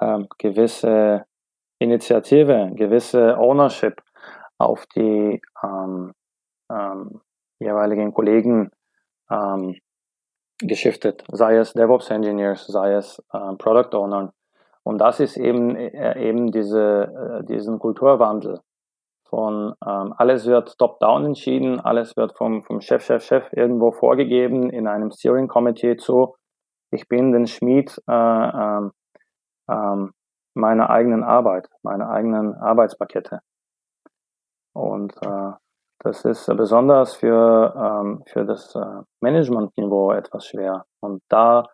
Speaker 3: ähm, gewisse Initiative, gewisse Ownership auf die ähm, ähm, jeweiligen Kollegen ähm, geschiftet, sei es DevOps Engineers, sei es äh, Product Owner. Und das ist eben, äh, eben diese, äh, diesen Kulturwandel von ähm, alles wird top-down entschieden, alles wird vom, vom Chef, Chef, Chef irgendwo vorgegeben in einem Steering Committee zu. Ich bin den Schmied äh, äh, meiner eigenen Arbeit, meiner eigenen Arbeitspakete. Und äh, das ist besonders für, ähm, für das äh, Management-Niveau etwas schwer. Und da,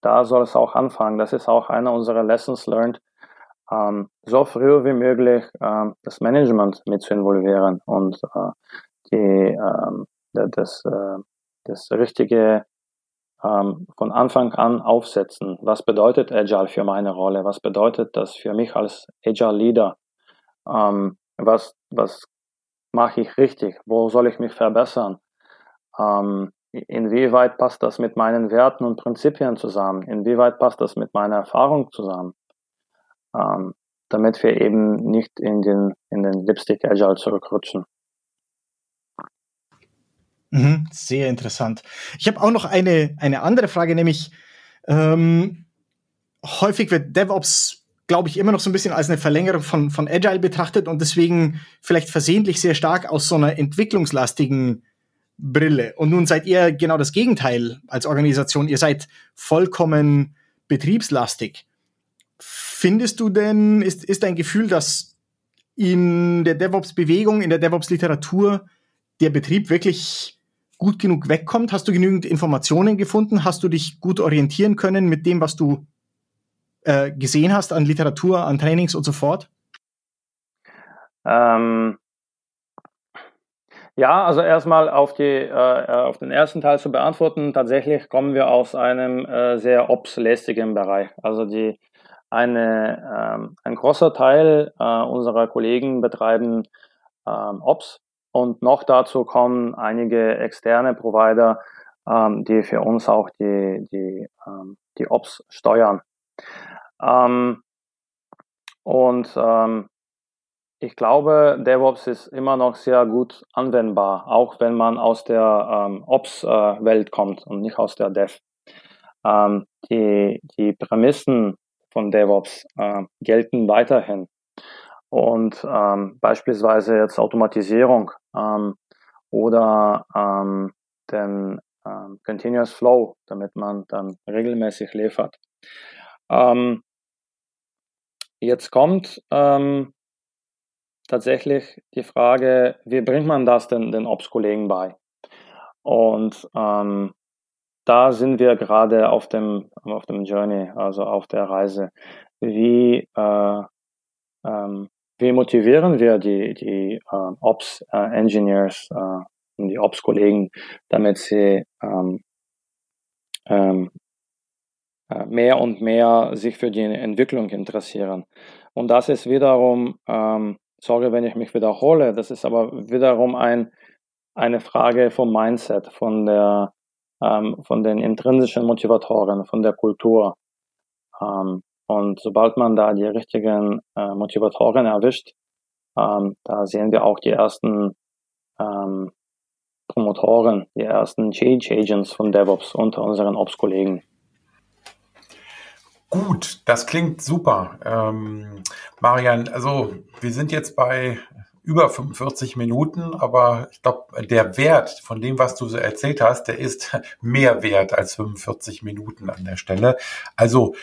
Speaker 3: da soll es auch anfangen. Das ist auch einer unserer Lessons learned ähm, so früh wie möglich ähm, das Management mit zu involvieren und äh, die, ähm, das, äh, das richtige ähm, von Anfang an aufsetzen. Was bedeutet Agile für meine Rolle? Was bedeutet das für mich als Agile Leader? Ähm, was was mache ich richtig? Wo soll ich mich verbessern? Ähm, inwieweit passt das mit meinen Werten und Prinzipien zusammen? Inwieweit passt das mit meiner Erfahrung zusammen? Ähm, damit wir eben nicht in den, in den Lipstick Agile zurückrutschen.
Speaker 4: Mhm, sehr interessant. Ich habe auch noch eine, eine andere Frage, nämlich ähm, häufig wird DevOps, glaube ich, immer noch so ein bisschen als eine Verlängerung von, von Agile betrachtet und deswegen vielleicht versehentlich sehr stark aus so einer entwicklungslastigen Brille. Und nun seid ihr genau das Gegenteil als Organisation. Ihr seid vollkommen betriebslastig. Findest du denn, ist, ist dein Gefühl, dass in der DevOps-Bewegung, in der DevOps-Literatur der Betrieb wirklich gut genug wegkommt? Hast du genügend Informationen gefunden? Hast du dich gut orientieren können mit dem, was du äh, gesehen hast an Literatur, an Trainings und so fort?
Speaker 3: Ähm, ja, also erstmal auf, die, äh, auf den ersten Teil zu beantworten. Tatsächlich kommen wir aus einem äh, sehr ops-lästigen Bereich. Also die eine, ähm, ein großer Teil äh, unserer Kollegen betreiben ähm, Ops und noch dazu kommen einige externe Provider, ähm, die für uns auch die, die, ähm, die Ops steuern. Ähm, und ähm, ich glaube, DevOps ist immer noch sehr gut anwendbar, auch wenn man aus der ähm, Ops-Welt äh, kommt und nicht aus der Dev. Ähm, die, die Prämissen von DevOps äh, gelten weiterhin. Und ähm, beispielsweise jetzt Automatisierung ähm, oder ähm, den ähm, Continuous Flow, damit man dann regelmäßig liefert. Ähm, jetzt kommt ähm, tatsächlich die Frage, wie bringt man das denn den Ops-Kollegen bei? Und ähm, da sind wir gerade auf dem, auf dem Journey, also auf der Reise. Wie, äh, ähm, wie motivieren wir die, die äh, Ops-Engineers äh, äh, und die Ops-Kollegen, damit sie ähm, ähm, äh, mehr und mehr sich für die Entwicklung interessieren. Und das ist wiederum, ähm, sorry, wenn ich mich wiederhole, das ist aber wiederum ein, eine Frage vom Mindset, von der von den intrinsischen Motivatoren, von der Kultur. Ähm, und sobald man da die richtigen äh, Motivatoren erwischt, ähm, da sehen wir auch die ersten ähm, Promotoren, die ersten Change Agents von DevOps unter unseren Ops-Kollegen.
Speaker 2: Gut, das klingt super. Ähm, Marian, also wir sind jetzt bei über 45 Minuten, aber ich glaube, der Wert von dem, was du so erzählt hast, der ist mehr wert als 45 Minuten an der Stelle. Also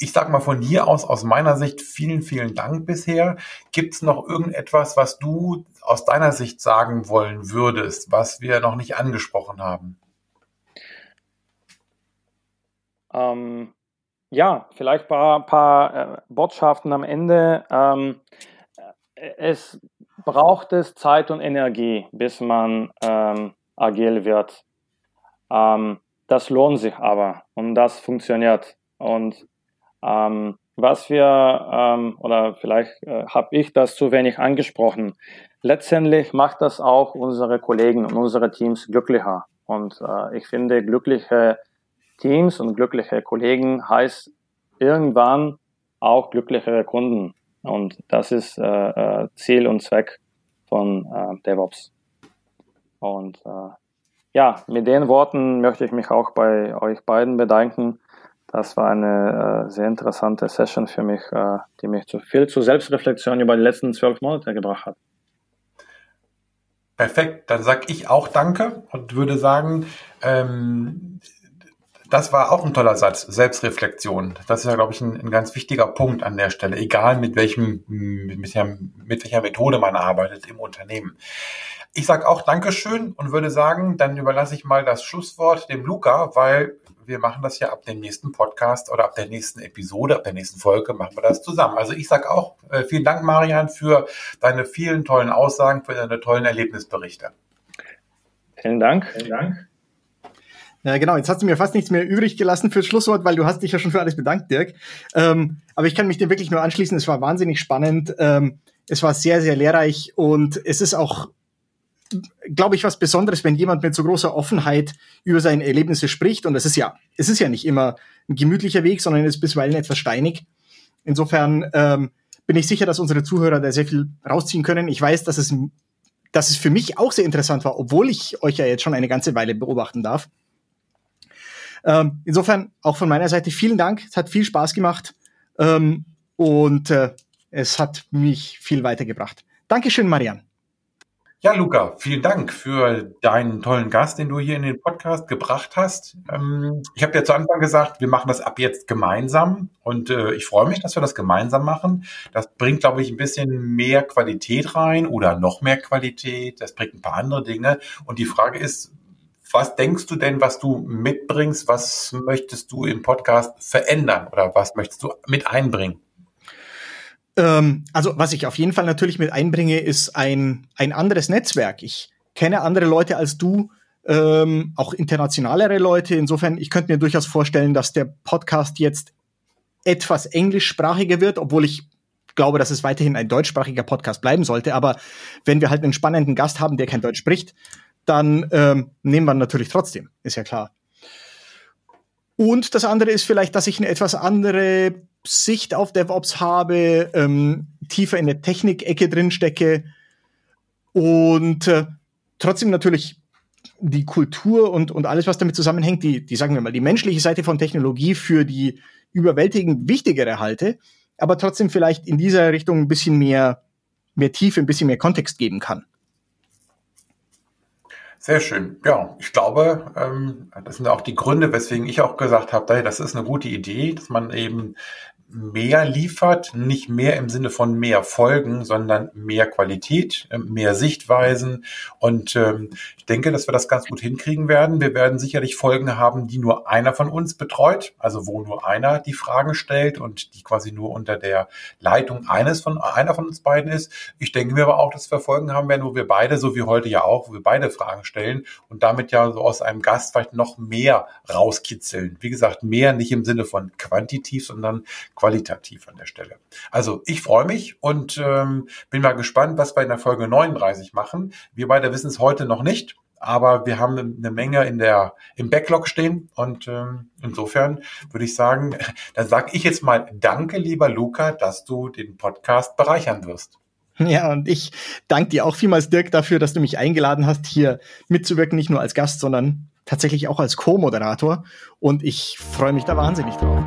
Speaker 2: ich sag mal von hier aus, aus meiner Sicht, vielen, vielen Dank bisher. Gibt es noch irgendetwas, was du aus deiner Sicht sagen wollen würdest, was wir noch nicht angesprochen haben?
Speaker 3: Ähm, ja, vielleicht ein paar, paar äh, Botschaften am Ende. Ähm, es braucht es Zeit und Energie, bis man ähm, agil wird. Ähm, das lohnt sich aber und das funktioniert. Und ähm, was wir, ähm, oder vielleicht äh, habe ich das zu wenig angesprochen, letztendlich macht das auch unsere Kollegen und unsere Teams glücklicher. Und äh, ich finde, glückliche Teams und glückliche Kollegen heißt irgendwann auch glücklichere Kunden. Und das ist äh, äh, Ziel und Zweck von äh, DevOps. Und äh, ja, mit den Worten möchte ich mich auch bei euch beiden bedanken. Das war eine äh, sehr interessante Session für mich, äh, die mich zu viel zur Selbstreflexion über die letzten zwölf Monate gebracht hat.
Speaker 2: Perfekt, dann sage ich auch Danke und würde sagen, ähm, das war auch ein toller Satz, Selbstreflexion. Das ist ja, glaube ich, ein, ein, ganz wichtiger Punkt an der Stelle, egal mit welchem, mit, mit welcher Methode man arbeitet im Unternehmen. Ich sage auch Dankeschön und würde sagen, dann überlasse ich mal das Schlusswort dem Luca, weil wir machen das ja ab dem nächsten Podcast oder ab der nächsten Episode, ab der nächsten Folge machen wir das zusammen. Also ich sage auch äh, vielen Dank, Marian, für deine vielen tollen Aussagen, für deine tollen Erlebnisberichte.
Speaker 3: Vielen Dank. Vielen Dank.
Speaker 4: Ja, genau, jetzt hast du mir fast nichts mehr übrig gelassen fürs Schlusswort, weil du hast dich ja schon für alles bedankt, Dirk. Ähm, aber ich kann mich dem wirklich nur anschließen. Es war wahnsinnig spannend. Ähm, es war sehr, sehr lehrreich und es ist auch, glaube ich, was Besonderes, wenn jemand mit so großer Offenheit über seine Erlebnisse spricht. Und es ist ja, es ist ja nicht immer ein gemütlicher Weg, sondern es ist bisweilen etwas steinig. Insofern ähm, bin ich sicher, dass unsere Zuhörer da sehr viel rausziehen können. Ich weiß, dass es, dass es für mich auch sehr interessant war, obwohl ich euch ja jetzt schon eine ganze Weile beobachten darf. Ähm, insofern auch von meiner Seite vielen Dank. Es hat viel Spaß gemacht ähm, und äh, es hat mich viel weitergebracht. Dankeschön, Marian.
Speaker 2: Ja, Luca, vielen Dank für deinen tollen Gast, den du hier in den Podcast gebracht hast. Ähm, ich habe ja zu Anfang gesagt, wir machen das ab jetzt gemeinsam und äh, ich freue mich, dass wir das gemeinsam machen. Das bringt, glaube ich, ein bisschen mehr Qualität rein oder noch mehr Qualität. Das bringt ein paar andere Dinge. Und die Frage ist, was denkst du denn, was du mitbringst? Was möchtest du im Podcast verändern oder was möchtest du mit einbringen?
Speaker 4: Ähm, also, was ich auf jeden Fall natürlich mit einbringe, ist ein, ein anderes Netzwerk. Ich kenne andere Leute als du, ähm, auch internationalere Leute. Insofern, ich könnte mir durchaus vorstellen, dass der Podcast jetzt etwas englischsprachiger wird, obwohl ich glaube, dass es weiterhin ein deutschsprachiger Podcast bleiben sollte. Aber wenn wir halt einen spannenden Gast haben, der kein Deutsch spricht, dann ähm, nehmen wir natürlich trotzdem, ist ja klar. Und das andere ist vielleicht, dass ich eine etwas andere Sicht auf DevOps habe, ähm, tiefer in der Technik-Ecke drin stecke und äh, trotzdem natürlich die Kultur und, und alles, was damit zusammenhängt, die, die, sagen wir mal, die menschliche Seite von Technologie für die überwältigend wichtigere halte, aber trotzdem vielleicht in dieser Richtung ein bisschen mehr, mehr Tiefe, ein bisschen mehr Kontext geben kann.
Speaker 2: Sehr schön. Ja, ich glaube, ähm, das sind auch die Gründe, weswegen ich auch gesagt habe, das ist eine gute Idee, dass man eben mehr liefert, nicht mehr im Sinne von mehr Folgen, sondern mehr Qualität, äh, mehr Sichtweisen. Und ähm, ich denke, dass wir das ganz gut hinkriegen werden. Wir werden sicherlich Folgen haben, die nur einer von uns betreut, also wo nur einer die Fragen stellt und die quasi nur unter der Leitung eines von einer von uns beiden ist. Ich denke mir aber auch, dass wir Folgen haben werden, wo wir beide, so wie heute ja auch, wo wir beide Fragen stellen und damit ja so aus einem Gast vielleicht noch mehr rauskitzeln. Wie gesagt, mehr nicht im Sinne von quantitativ, sondern qualitativ an der Stelle. Also ich freue mich und ähm, bin mal gespannt, was wir in der Folge 39 machen. Wir beide wissen es heute noch nicht, aber wir haben eine Menge in der im Backlog stehen und ähm, insofern würde ich sagen, dann sage ich jetzt mal Danke, lieber Luca, dass du den Podcast bereichern wirst.
Speaker 4: Ja, und ich danke dir auch vielmals, Dirk, dafür, dass du mich eingeladen hast, hier mitzuwirken, nicht nur als Gast, sondern tatsächlich auch als Co-Moderator. Und ich freue mich da wahnsinnig drauf.